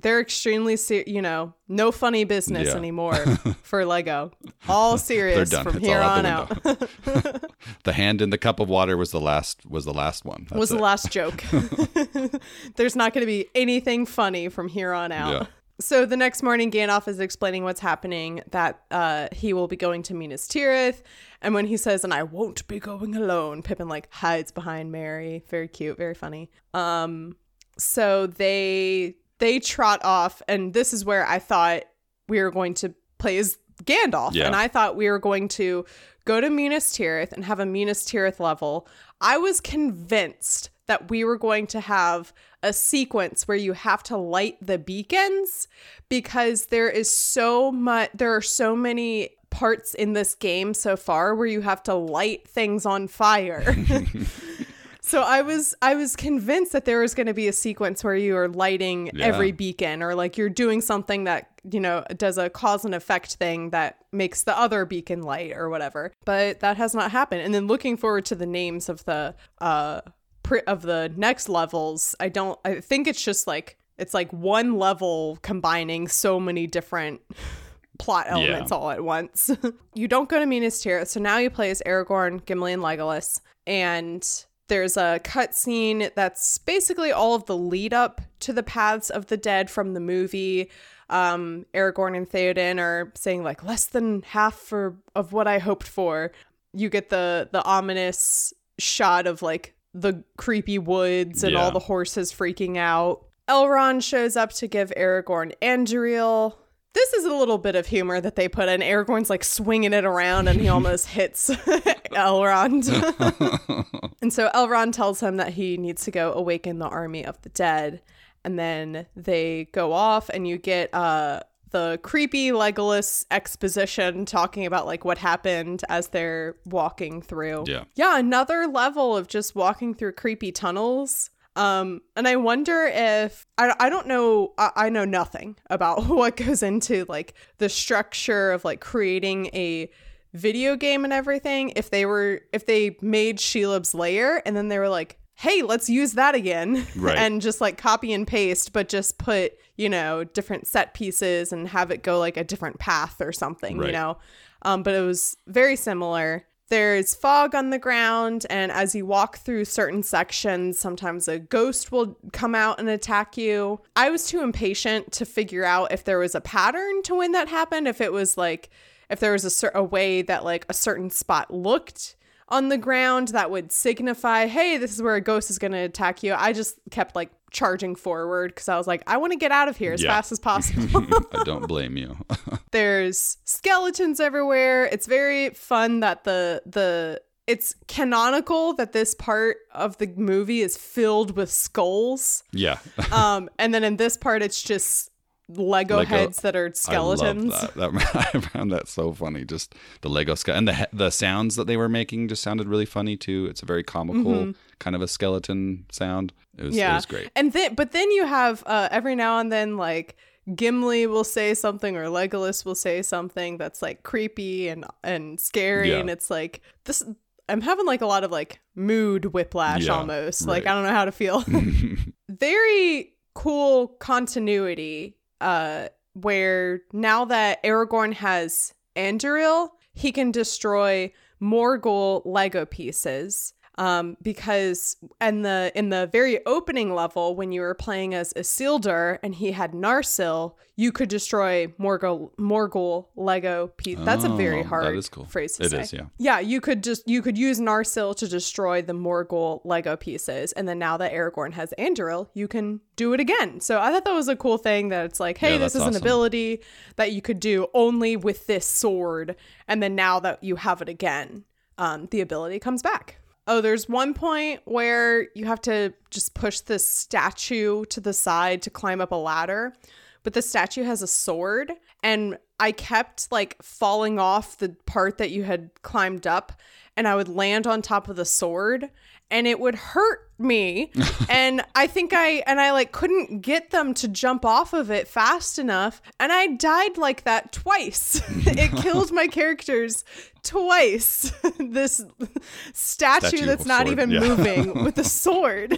they're extremely ser- you know no funny business Yeah. anymore for Lego. All they're serious done. from it's here on out out. the hand in the cup of water was the last was the last one. That's was it. the last joke. There's not going to be anything funny from here on out. Yeah. So the next morning, Gandalf is explaining what's happening, that uh, he will be going to Minas Tirith. And when he says, and I won't be going alone, Pippin like hides behind Merry. Very cute, very funny. Um, so they they trot off, and this is where I thought we were going to play as Gandalf. Yeah. And I thought we were going to go to Minas Tirith and have a Minas Tirith level. I was convinced that we were going to have a sequence where you have to light the beacons because there is so much there are so many parts in this game so far where you have to light things on fire. So I was I was convinced that there was going to be a sequence where you are lighting Yeah. every beacon or like you're doing something that you know does a cause and effect thing that makes the other beacon light or whatever. But that has not happened. And then looking forward to the names of the uh pri- of the next levels, I don't I think it's just like it's like one level combining so many different plot elements all at once. you don't go to Minas Tirith, so now you play as Aragorn, Gimli, and Legolas, and there's a cutscene that's basically all of the lead up to the paths of the dead from the movie. Um, Aragorn and Theoden are saying like less than half for of what I hoped for. You get the the ominous shot of like the creepy woods and all the horses freaking out. Elrond shows up to give Aragorn Anduril. This is a little bit of humor that they put in. Aragorn's like swinging it around and he almost hits Elrond. and so Elrond tells him that he needs to go awaken the army of the dead. And then they go off and you get uh the creepy Legolas exposition talking about like what happened as they're walking through. Yeah. Yeah, another level of just walking through creepy tunnels. Um, and I wonder if I, I don't know I, I know nothing about what goes into like the structure of like creating a video game and everything. If they were if they made Shelob's layer and then they were like, hey, let's use that again, Right. and just like copy and paste, but just put you know different set pieces and have it go like a different path or something, you know. Um, but it was very similar. There's fog on the ground, and as you walk through certain sections, sometimes a ghost will come out and attack you. I was too impatient to figure out if there was a pattern to when that happened, if it was like, if there was a, cer- a way that like a certain spot looked on the ground that would signify, hey, this is where a ghost is going to attack you. I just kept like charging forward because I was like, I want to get out of here as Yeah. fast as possible. I don't blame you. there's skeletons everywhere it's very fun that the the it's canonical that this part of the movie is filled with skulls yeah. um and then in this part it's just lego, Lego- heads that are skeletons I love that. that. I found that so funny. Just the Lego skeleton and the the sounds that they were making just sounded really funny too. It's a very comical kind of a skeleton sound. It was Mm-hmm. yeah it was great. and then but then you have uh every now and then like Gimli will say something or Legolas will say something that's like creepy and and scary Yeah. and it's like this I'm having like a lot of like mood whiplash Yeah, almost. Like. I don't know how to feel. Very cool continuity uh where now that Aragorn has Anduril, he can destroy Morgul Lego pieces. Um, because in the in the very opening level, when you were playing as Isildur and he had Narsil, you could destroy Morgul Morgul Lego piece. That's a very Oh, hard cool. phrase to It say. is, yeah. Yeah, you could just you could use Narsil to destroy the Morgul Lego pieces, and then now that Aragorn has Anduril, you can do it again. So I thought that was a cool thing that it's like, hey, Yeah, this is an ability that you could do only with this sword, and then now that you have it again, um, the ability comes back. Oh, there's one point where you have to just push this statue to the side to climb up a ladder, but the statue has a sword, and I kept like falling off the part that you had climbed up, and I would land on top of the sword, and it would hurt me. And i think i and i like couldn't get them to jump off of it fast enough. And i died like that twice. It killed my characters twice. This statue, Statue that's not sword, even yeah. moving with a sword.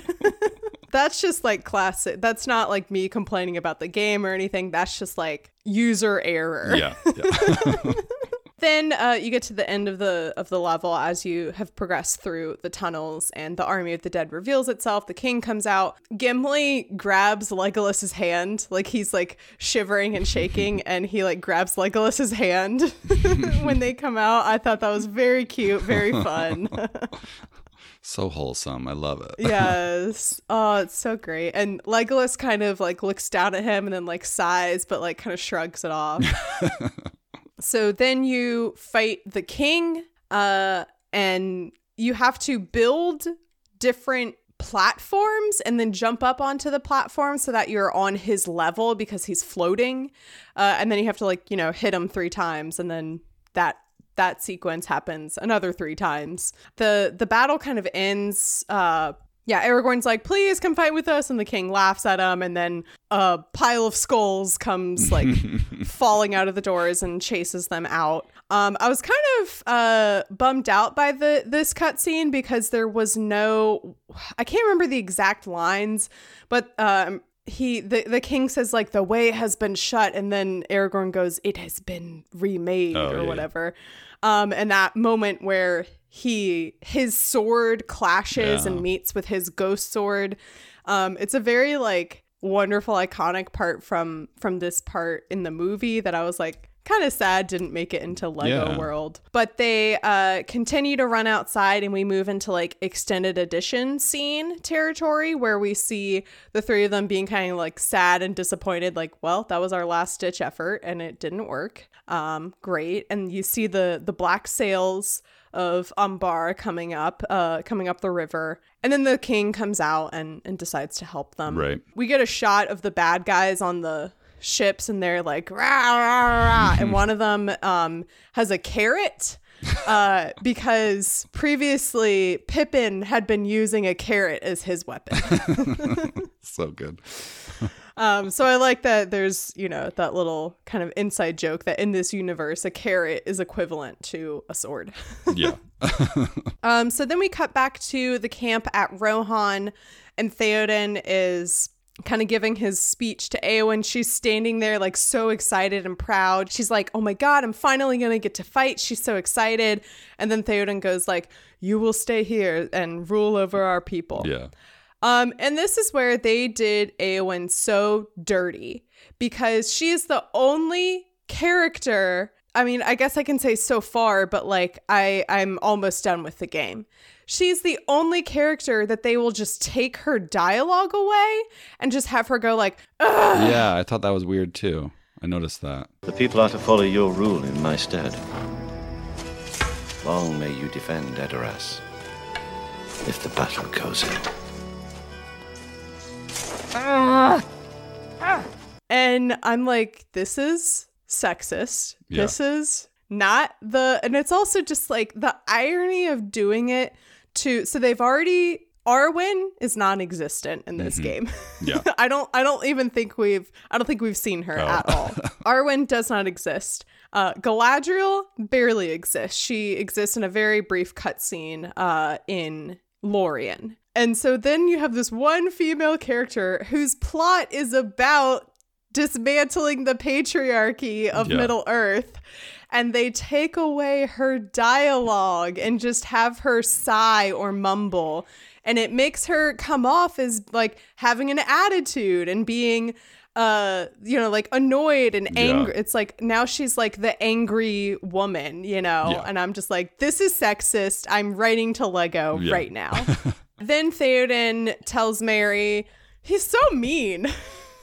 That's just like classic. That's not like me complaining about the game or anything. That's just like user error. Yeah. yeah. Then uh, you get to the end of the of the level as you have progressed through the tunnels and the army of the dead reveals itself. The king comes out. Gimli grabs legolas's hand. Like he's like shivering and shaking and he like grabs legolas's hand when they come out. I thought that was very cute very fun. So wholesome. I love it. yes. Oh it's so great. And legolas kind of like looks down at him and then like sighs but like kind of shrugs it off so then you fight the king uh and you have to build different platforms and then jump up onto the platform so that you're on his level because he's floating. Uh, and then you have to like you know hit him three times and then that that sequence happens another three times. The the battle kind of ends uh yeah, Aragorn's like, please come fight with us. And the king laughs at him. And then a pile of skulls comes like falling out of the doors and chases them out. Um, I was kind of uh, bummed out by the this cutscene because there was no, I can't remember the exact lines, but um, he the, the king says like the way has been shut, and then Aragorn goes, it has been remade Oh, or yeah. whatever. Um, and that moment where he his sword clashes Yeah. and meets with his ghost sword. Um, it's a very like wonderful, iconic part from from this part in the movie that I was like kind of sad didn't make it into Lego Yeah. World. But they uh, continue to run outside, and we move into like extended edition scene territory where we see the three of them being kind of like sad and disappointed. Like, well, that was our last ditch effort, and it didn't work. Um, great, and you see the the black sails of Umbar coming up, uh, coming up the river. And then the king comes out and, and decides to help them. Right. We get a shot of the bad guys on the ships and they're like, rah, rah, rah, and one of them um, has a carrot. uh, because previously Pippin had been using a carrot as his weapon. So good. Um, so I like that there's, you know, that little kind of inside joke that in this universe, a carrot is equivalent to a sword. Yeah. Um, so then we cut back to the camp at Rohan, and Theoden is kind of giving his speech to Eowyn. She's standing there, like, so excited and proud. She's like, oh my God, I'm finally going to get to fight. She's so excited. And then Theoden goes, like, you will stay here and rule over our people. yeah. Um, and this is where they did Eowyn so dirty because she is the only character. I mean, I guess I can say so far, but like I, I'm almost done with the game. She's the only character that they will just take her dialogue away and just have her go like, Ugh. Yeah. I thought that was weird too. I noticed that. The people are to follow your rule in my stead. Long may you defend Edoras. If the battle goes in. Ah. And I'm like, this is sexist. Yeah. This is not the, and it's also just like the irony of doing it to, so they've already, Arwen is non-existent in this game. Yeah. I don't, I don't even think we've, I don't think we've seen her Oh. at all. Arwen does not exist. Uh, Galadriel barely exists. She exists in a very brief cutscene uh, in Lorien. And so then you have this one female character whose plot is about dismantling the patriarchy of Yeah. Middle Earth. And they take away her dialogue and just have her sigh or mumble. And it makes her come off as like having an attitude and being uh you know like annoyed and Yeah. angry it's like now she's like the angry woman you know Yeah. and i'm just like this is sexist i'm writing to lego Yeah. right now then Theoden tells Merry, he's so mean.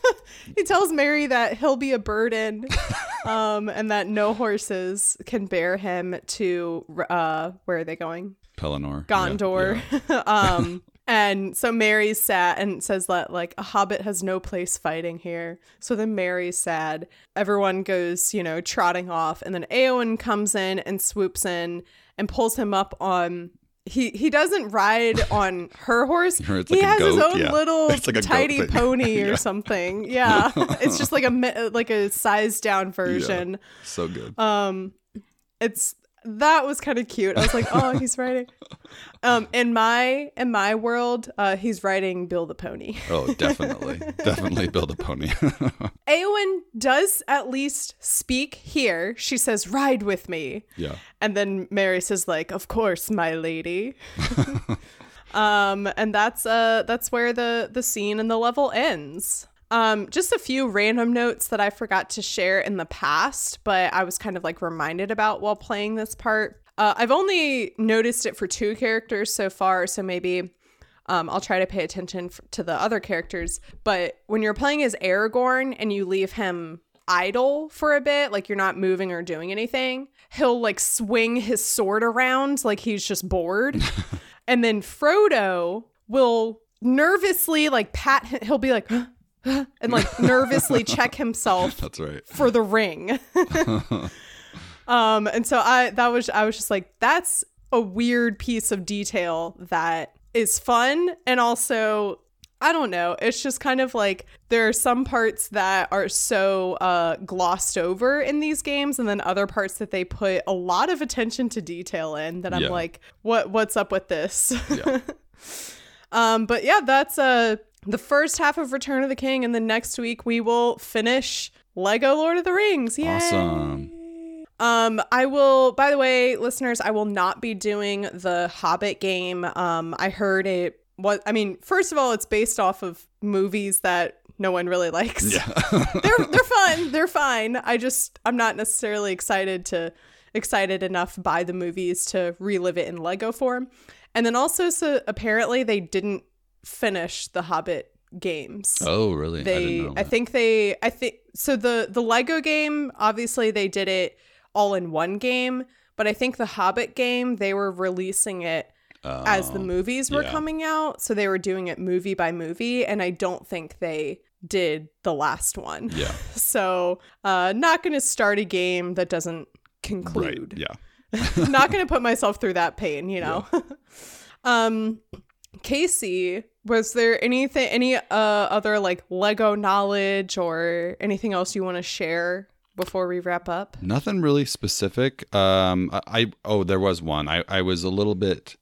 he tells Merry that he'll be a burden um, and that no horses can bear him to, uh, where are they going? Pelennor. Gondor. yeah. um, and so Merry's sad and says that like a hobbit has no place fighting here. So then Merry's sad. Everyone goes, you know, trotting off, and then Eowyn comes in and swoops in and pulls him up on he he doesn't ride on her horse. He like has his own yeah. little like tidy pony or Yeah. something. Yeah, it's just like a like a sized down version. So good. Um, it's that was kind of cute. I was like, oh, he's riding. Um, in my in my world, uh, he's riding Bill the pony. oh, definitely. definitely Bill the pony. Eowyn does at least speak here. She says, "Ride with me." yeah. And then Merry says, like, of course, my lady. um, and that's uh that's where the the scene and the level ends. Um, just a few random notes that I forgot to share in the past, but I was kind of like reminded about while playing this part. Uh, I've only noticed it for two characters so far, so maybe um, I'll try to pay attention f- to the other characters. But when you're playing as Aragorn and you leave him idle for a bit, like you're not moving or doing anything, he'll like swing his sword around like he's just bored. and then Frodo will nervously like pat him, he'll be like, and like nervously check himself That's right. for the ring. um, and so I that was I was just like, that's a weird piece of detail that is fun and also I don't know. It's just kind of like there are some parts that are so uh, glossed over in these games, and then other parts that they put a lot of attention to detail in. That I'm Yeah. like, what What's up with this? Yeah. Um, but yeah, that's uh the first half of Return of the King, and then next week we will finish Lego Lord of the Rings. Yay! Awesome. Um, I will. By the way, listeners, I will not be doing the Hobbit game. Um, I heard it. What I mean, first of all, it's based off of movies that no one really likes. Yeah. they're they're fun. They're fine. I just I'm not necessarily excited to excited enough by the movies to relive it in Lego form. And then also, so apparently they didn't finish the Hobbit games oh, really? I they didn't know. I, think they I think so the the Lego game obviously they did it all in one game but I think the Hobbit game they were releasing it as the Oh, movies were yeah. coming out so they were doing it movie by movie and I don't think they did the last one Yeah. so uh not going to start a game that doesn't Right. conclude Yeah. not going to put myself through that pain, you know. um Casey, was there anything any uh other like Lego knowledge or anything else you want to share before we wrap up? Nothing really specific. Um, I, I oh, there was one. I I was a little bit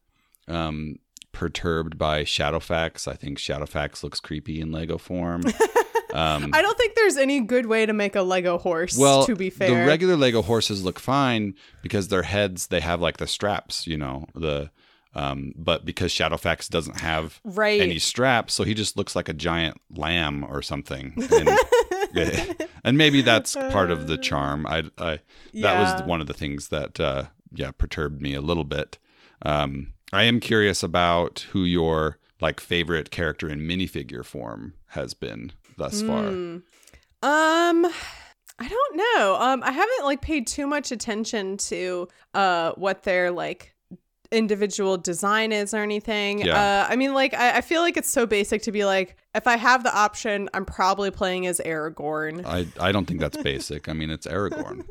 um perturbed by Shadowfax. I think Shadowfax looks creepy in Lego form. Um, I don't think there's any good way to make a Lego horse well, to be fair. the regular Lego horses look fine because their heads they have like the straps, you know, the um, but because Shadowfax doesn't have right. any straps, so he just looks like a giant lamb or something. And, and maybe that's part of the charm. I, I that Yeah. was one of the things that uh, yeah perturbed me a little bit. Um, I am curious about who your like favorite character in minifigure form has been thus far. Hmm. Um I don't know. Um I haven't like paid too much attention to uh what their like individual design is or anything. Yeah. Uh I mean like I, I feel like it's so basic to be like if I have the option, I'm probably playing as Aragorn. I, I don't think that's basic. I mean, it's Aragorn.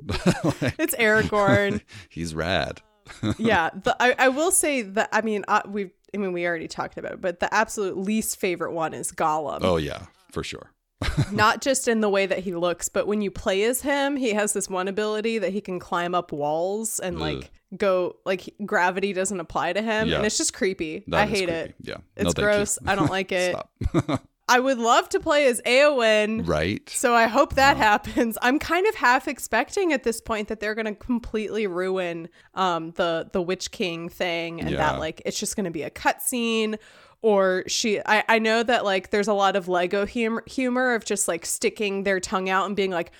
Like, It's Aragorn. he's rad. yeah. The, I, I will say that I mean uh, we I mean we already talked about it, but the absolute least favorite one is Gollum. Oh yeah, for sure. not just in the way that he looks, but when you play as him, he has this one ability that he can climb up walls and Ugh. like go like gravity doesn't apply to him, Yeah. and it's just creepy. That I hate creepy. it. Yeah, It's no, gross. I don't like it. I would love to play as Eowyn. right. So I hope that happens. I'm kind of half expecting at this point that they're going to completely ruin um, the the Witch King thing, and Yeah. that like it's just going to be a cutscene, or she. I I know that like there's a lot of Lego humor humor of just like sticking their tongue out and being like.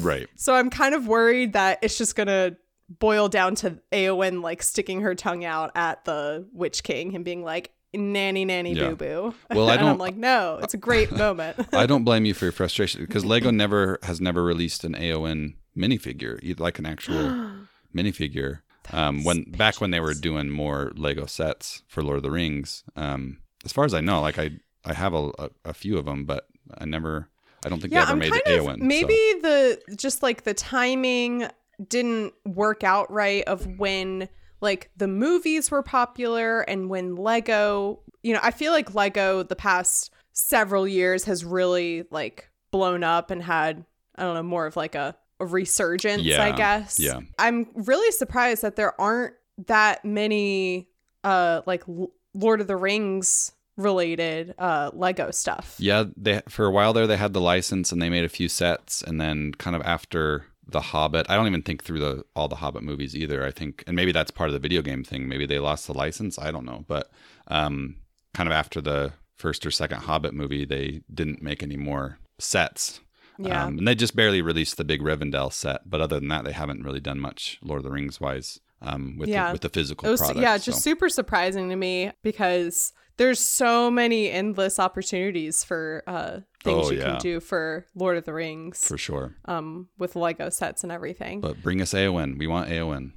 Right. So I'm kind of worried that it's just to boil down to Eowyn like sticking her tongue out at the Witch King and being like. Nanny, nanny, Yeah. boo, boo. Well, I and I'm like, no, it's a great moment. I don't blame you for your frustration because Lego never has never released an Eowyn minifigure, like an actual minifigure. Um, when back when they were doing more Lego sets for Lord of the Rings, um, as far as I know, like I I have a, a, a few of them, but I never. I don't think yeah, they ever I'm made kind the Eowyn. maybe the just like the timing didn't work out right of when like the movies were popular and when Lego, you know, I feel like Lego the past several years has really like blown up and had I don't know, more of like a, resurgence, I guess. yeah. I'm really surprised that there aren't that many uh like L- Lord of the Rings related uh Lego stuff. Yeah, they for a while there they had the license and they made a few sets, and then kind of after the Hobbit, I don't even think through the all the Hobbit movies either. I think, and maybe that's part of the video game thing. Maybe they lost the license. I don't know, but um, kind of after the first or second Hobbit movie, they didn't make any more sets. Yeah. Um, and they just barely released the big Rivendell set, but other than that, they haven't really done much Lord of the Rings wise um, with Yeah. the, with the physical It was product. yeah, just super surprising to me because there's so many endless opportunities for uh things Oh, you yeah. can do for Lord of the Rings for sure. um with Lego sets and everything. But bring us Eowyn. We want Eowyn.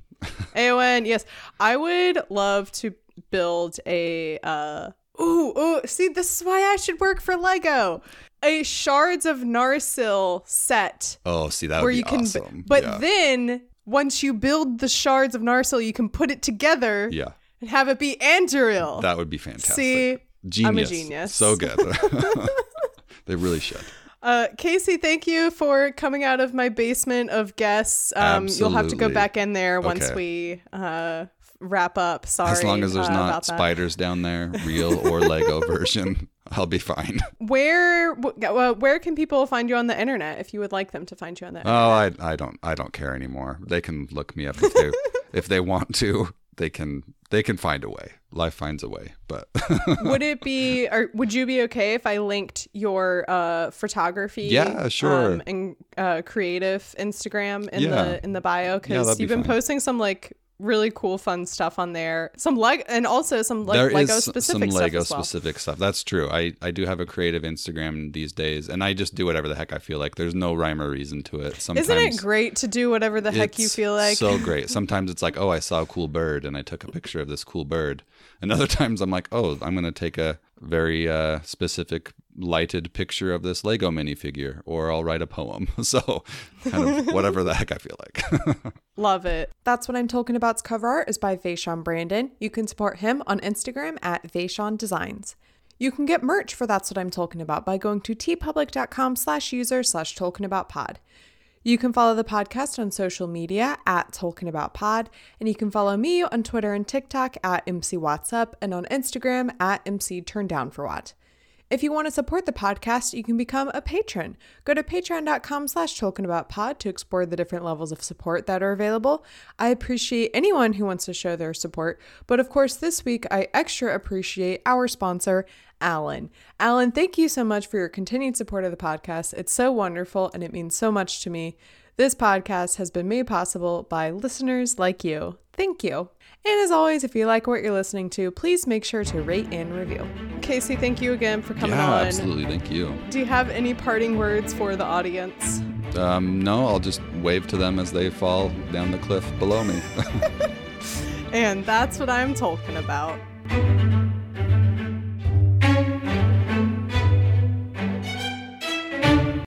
Eowyn, yes. I would love to build a uh ooh, ooh, see this is why I should work for Lego. A Shards of Narsil set Oh, see that would where be you can awesome. but yeah. then once you build the shards of Narsil, you can put it together yeah. and have it be Anduril. That would be fantastic. See, genius. I'm a genius. So good. they really should. Uh, Casey, thank you for coming out of my basement of guests. Um, you'll have to go back in there once Okay. we uh, wrap up. Sorry. as long as there's uh, not spiders down there, real or Lego version, I'll be fine. Where wh- uh, where can people find you on the internet if you would like them to find you on the internet? Oh, I I don't I don't care anymore. They can look me up if they if they want to. They can they can find a way. Life finds a way. But would it be or would you be okay if I linked your uh, photography? Yeah, sure. Um, and uh, creative Instagram in Yeah. the in the bio because be you've been fine. posting some like really cool fun stuff on there. Some like and also some like there is Lego s- specific some Lego stuff as well. specific stuff. That's true. I, I do have a creative Instagram these days, and I just do whatever the heck I feel like. There's no rhyme or reason to it. Sometimes Isn't it great to do whatever the heck you feel like? So great. Sometimes it's like, oh, I saw a cool bird and I took a picture of this cool bird. And other times I'm like, oh, I'm going to take a very uh, specific lighted picture of this Lego minifigure or I'll write a poem. So kind of whatever the heck I feel like. Love it. That's what I'm Tolkien about's cover art is by Vashaun Brandon. You can support him on Instagram at Vashaun Designs. You can get merch for That's What I'm Tolkien About by going to teepublic.com slash user slash tolkien about pod. You can follow the podcast on social media at Tolkien About Pod, and you can follow me on Twitter and TikTok at MC Wattsup and on Instagram at MC Turn Down for What. If you want to support the podcast, you can become a patron. Go to patreon.com slash tolkienaboutpod to explore the different levels of support that are available. I appreciate anyone who wants to show their support, but of course, this week I extra appreciate our sponsor, Alan. Alan, thank you so much for your continued support of the podcast. It's so wonderful and it means so much to me. This podcast has been made possible by listeners like you. Thank you. And as always, if you like what you're listening to, please make sure to rate and review. Casey, thank you again for coming yeah, on. absolutely. Thank you. Do you have any parting words for the audience? Um, no, I'll just wave to them as they fall down the cliff below me. And that's what I'm Tolkien about.